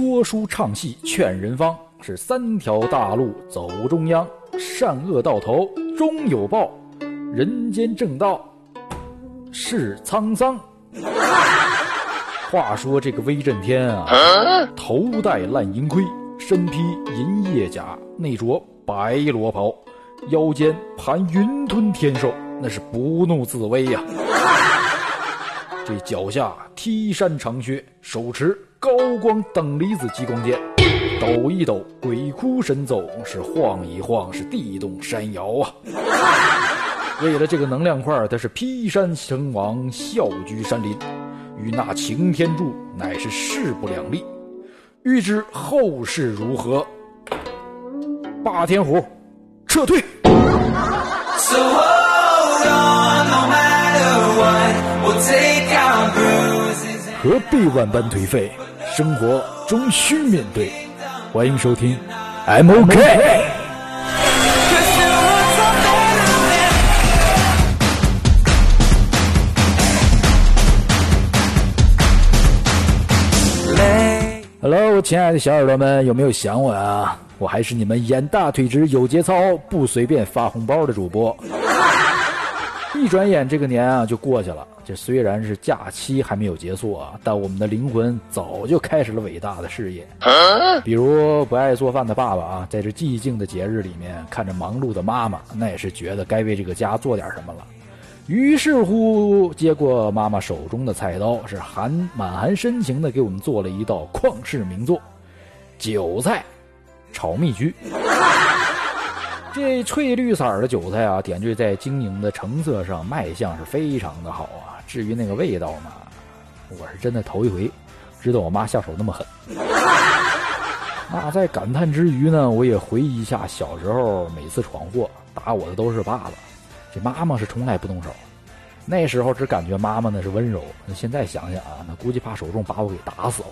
说书唱戏劝人方，是三条大路走中央，善恶到头终有报，人间正道是沧桑。话说这个威震天啊，头戴烂银盔，身披银叶甲，内着白罗袍，腰间盘云吞天兽，那是不怒自威呀。这脚下踢山长靴，手持高光等离子激光剑，抖一抖鬼哭神走，是晃一晃是地动山摇啊。为了这个能量块，他是劈山成王，啸居山林。与那擎天柱乃是势不两立，欲知后事如何？霸天虎，撤退！何必万般颓废？生活终须面对。欢迎收听，I'm OK。Hello，亲爱的小耳朵们，有没有想我啊？我还是你们眼大腿直、有节操、不随便发红包的主播。一转眼，这个年啊就过去了。这虽然是假期还没有结束啊，但我们的灵魂早就开始了伟大的事业。比如不爱做饭的爸爸啊，在这寂静的节日里面，看着忙碌的妈妈，那也是觉得该为这个家做点什么了。于是乎，接过妈妈手中的菜刀，是含满含深情的给我们做了一道旷世名作——韭菜炒蜜橘。这翠绿色的韭菜啊，点缀在晶莹的橙色上，卖相是非常的好啊。至于那个味道嘛，我是真的头一回知道我妈下手那么狠。那在感叹之余呢，我也回忆一下小时候每次闯祸打我的都是爸爸。这妈妈是从来不动手，那时候只感觉妈妈那是温柔。那现在想想啊，那估计怕手重把我给打死了。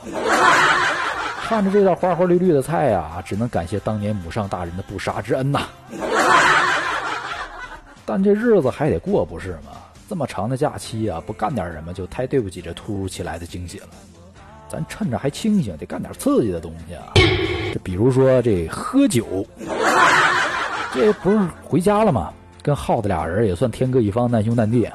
看着这道花花绿绿的菜呀，只能感谢当年母上大人的不杀之恩呐。但这日子还得过不是吗？这么长的假期啊，不干点什么就太对不起这突如其来的惊喜了。咱趁着还清醒，得干点刺激的东西啊。这比如说这喝酒，这不是回家了吗？跟耗子俩人也算天各一方，难兄难弟。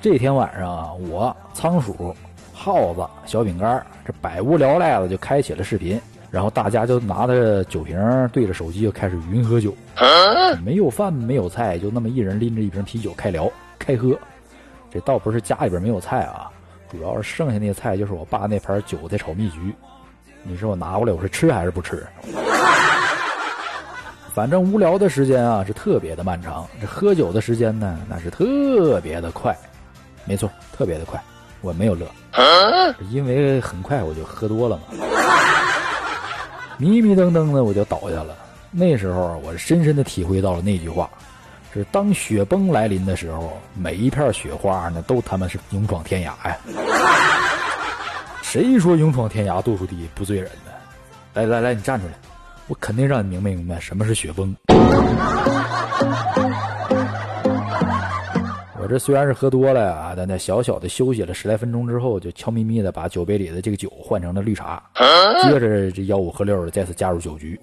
这天晚上啊，我仓鼠、耗子、小饼干这百无聊赖的就开启了视频，然后大家就拿着酒瓶对着手机就开始云喝酒。没有饭，没有菜，就那么一人拎着一瓶啤酒开聊开喝。这倒不是家里边没有菜啊，主要是剩下那菜就是我爸那盘韭菜炒蜜橘。你说我拿过来我是吃还是不吃？反正无聊的时间啊是特别的漫长，这喝酒的时间呢那是特别的快，没错，特别的快。我没有乐，因为很快我就喝多了嘛，迷迷瞪瞪的我就倒下了。那时候我深深的体会到了那句话：是当雪崩来临的时候，每一片雪花呢都他妈是勇闯天涯呀。谁说勇闯天涯度数低不醉人呢？来来来，你站出来。我肯定让你明白明白什么是雪崩。我这虽然是喝多了呀，但在小小的休息了十来分钟之后，就悄咪咪的把酒杯里的这个酒换成了绿茶，接着这吆五喝六的再次加入酒局，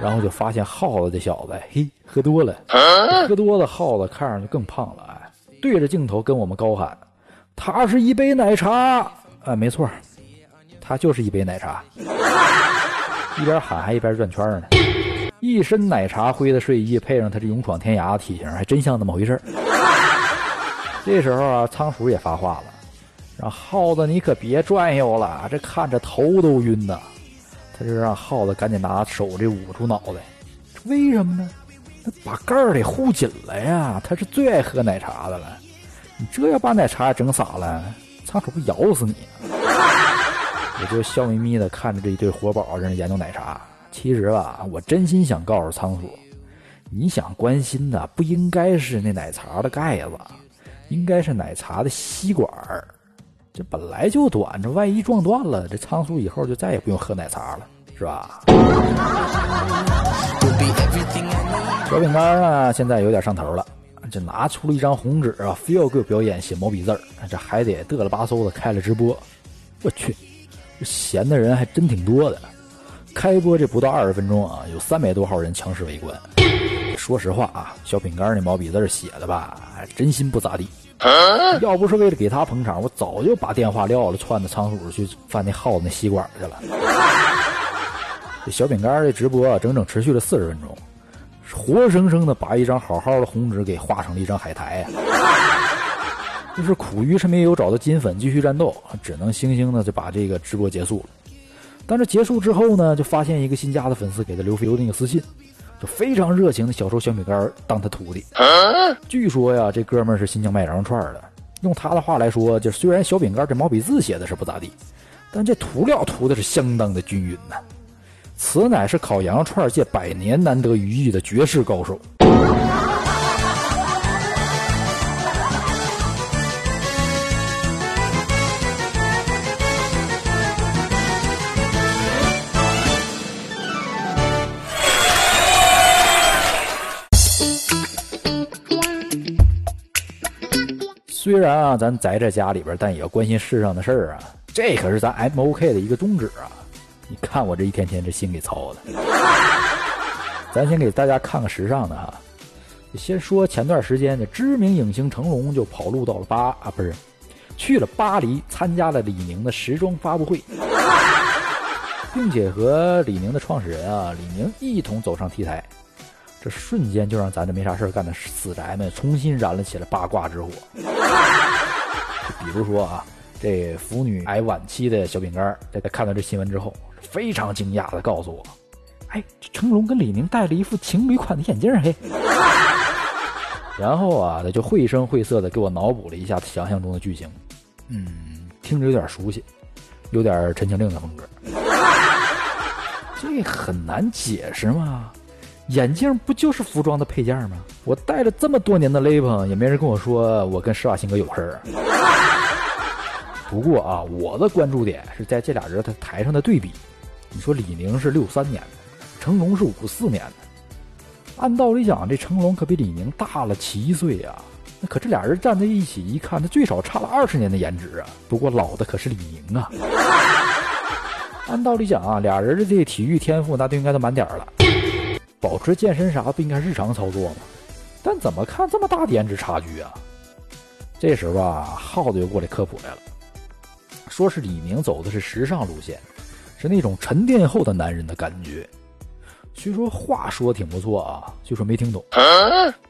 然后就发现耗子这小子，嘿，喝多了，喝多了，耗子看上去更胖了，哎，对着镜头跟我们高喊：“他是一杯奶茶。”啊，没错，他就是一杯奶茶。一边喊还一边转圈呢，一身奶茶灰的睡衣，配上他这勇闯天涯的体型，还真像那么回事 这时候啊，仓鼠也发话了：“让耗子你可别转悠了，这看着头都晕呐。”他就让耗子赶紧拿手这捂住脑袋。为什么呢？把盖儿得护紧了呀！他是最爱喝奶茶的了。你这要把奶茶整洒了，仓鼠不咬死你？我就笑眯眯的看着这一对活宝在那研究奶茶。其实吧，我真心想告诉仓鼠，你想关心的不应该是那奶茶的盖子，应该是奶茶的吸管儿。这本来就短，这万一撞断了，这仓鼠以后就再也不用喝奶茶了，是吧？小饼干呢，现在有点上头了，这拿出了一张红纸啊，非要给我表演写毛笔字儿，这还得嘚了吧嗖的开了直播。我去！闲的人还真挺多的。开播这不到二十分钟啊，有三百多号人强势围观。说实话啊，小饼干那毛笔字写的吧，还真心不咋地。要不是为了给他捧场，我早就把电话撂了，窜到仓鼠去翻那耗子那吸管去了。这小饼干这直播啊，整整持续了四十分钟，活生生的把一张好好的红纸给画成了一张海苔呀！就是苦于是没有找到金粉继续战斗，只能悻悻的就把这个直播结束了。但是结束之后呢，就发现一个新加的粉丝给他留留那个私信，就非常热情的小售小饼干当他徒弟。据说呀，这哥们是新疆卖羊肉串的。用他的话来说，就虽然小饼干这毛笔字写的是不咋地，但这涂料涂的是相当的均匀呐。此乃是烤羊肉串界百年难得一遇的绝世高手。虽然啊，咱宅在家里边，但也要关心世上的事儿啊。这可是咱 M O K 的一个宗旨啊！你看我这一天天这心给操的。咱先给大家看个时尚的哈。先说前段时间的知名影星成龙就跑路到了巴啊，不是，去了巴黎参加了李宁的时装发布会，并且和李宁的创始人啊李宁一同走上 T 台。这瞬间就让咱这没啥事干的死宅们重新燃了起来八卦之火。比如说啊，这腐女癌晚期的小饼干，在看到这新闻之后，非常惊讶的告诉我：“哎，这成龙跟李宁戴了一副情侣款的眼镜，嘿。”然后啊，他就绘声绘色的给我脑补了一下想象中的剧情，嗯，听着有点熟悉，有点陈情令的风格。这很难解释吗？眼镜不就是服装的配件吗？我戴了这么多年的雷朋，也没人跟我说我跟施瓦辛格有事儿。不过啊，我的关注点是在这俩人他台上的对比。你说李宁是六三年的，成龙是五四年的。按道理讲，这成龙可比李宁大了七岁呀。那可这俩人站在一起一看，他最少差了二十年的颜值啊。不过老的可是李宁啊。按道理讲啊，俩人的这体育天赋那都应该都满点了。保持健身啥不应该日常操作吗？但怎么看这么大的颜值差距啊？这时候啊，耗子又过来科普来了，说是李明走的是时尚路线，是那种沉淀后的男人的感觉。虽说话说挺不错啊，虽说没听懂。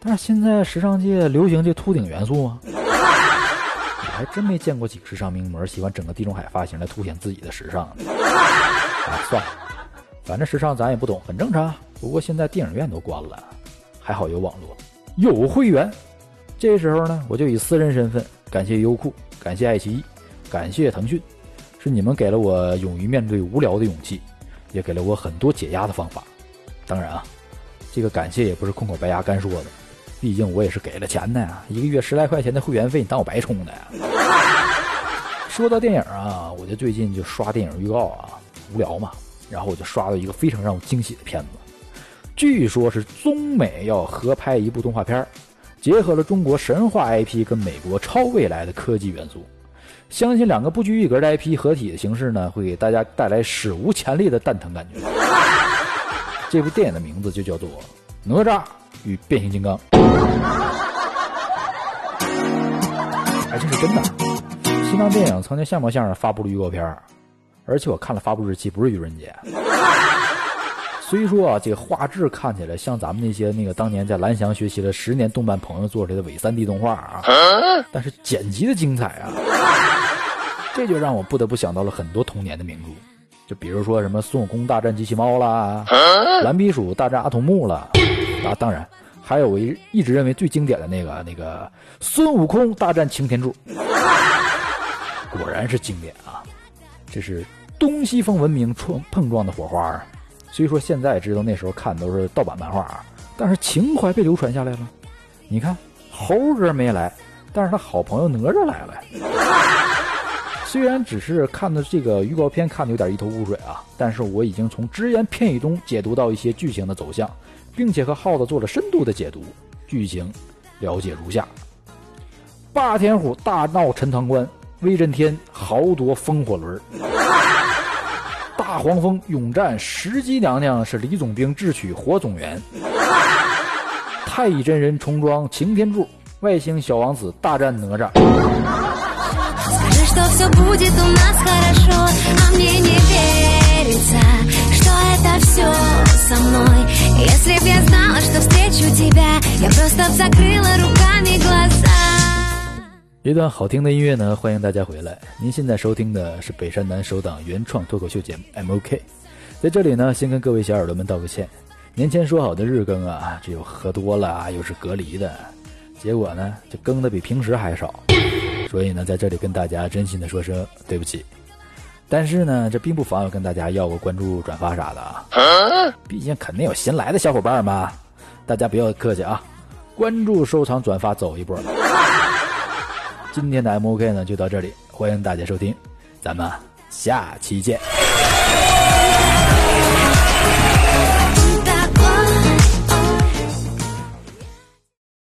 但是现在时尚界流行这秃顶元素吗？我还真没见过几个时尚名模喜欢整个地中海发型来凸显自己的时尚。啊，算了，反正时尚咱也不懂，很正常。不过现在电影院都关了，还好有网络，有会员。这时候呢，我就以私人身份感谢优酷，感谢爱奇艺，感谢腾讯，是你们给了我勇于面对无聊的勇气，也给了我很多解压的方法。当然啊，这个感谢也不是空口白牙干说的，毕竟我也是给了钱的呀，一个月十来块钱的会员费，你当我白充的呀？说到电影啊，我就最近就刷电影预告啊，无聊嘛，然后我就刷到一个非常让我惊喜的片子。据说，是中美要合拍一部动画片结合了中国神话 IP 跟美国超未来的科技元素，相信两个不拘一格的 IP 合体的形式呢，会给大家带来史无前例的蛋疼感觉。这部电影的名字就叫做《哪吒与变形金刚》，哎，这是真的。新浪电影曾经像模像样发布了预告片而且我看了发布日期，不是愚人节。虽说啊，这个画质看起来像咱们那些那个当年在蓝翔学习了十年动漫朋友做出来的伪三 D 动画啊，但是剪辑的精彩啊，这就让我不得不想到了很多童年的名著，就比如说什么孙悟空大战机器猫啦，蓝皮鼠大战阿童木啦，啊，当然还有我一一直认为最经典的那个那个孙悟空大战擎天柱，果然是经典啊，这是东西方文明撞碰撞的火花啊。虽说现在知道那时候看都是盗版漫画啊，但是情怀被流传下来了。你看猴哥没来，但是他好朋友哪吒来了。虽然只是看的这个预告片看的有点一头雾水啊，但是我已经从只言片语中解读到一些剧情的走向，并且和耗子做了深度的解读。剧情了解如下：霸天虎大闹陈塘关，威震天豪夺风火轮。黄蜂勇战石矶娘娘是李总兵智取火总员，太乙真人重装擎天柱，外星小王子大战哪吒。一段好听的音乐呢，欢迎大家回来。您现在收听的是北山南首档原创脱口秀节目 M.O.K。在这里呢，先跟各位小耳朵们道个歉。年前说好的日更啊，这又喝多了，又是隔离的，结果呢，就更的比平时还少。所以呢，在这里跟大家真心的说声对不起。但是呢，这并不妨碍跟大家要个关注、转发啥的啊。毕竟肯定有新来的小伙伴嘛，大家不要客气啊，关注、收藏、转发走一波。今天的 M O K 呢就到这里，欢迎大家收听，咱们下期见。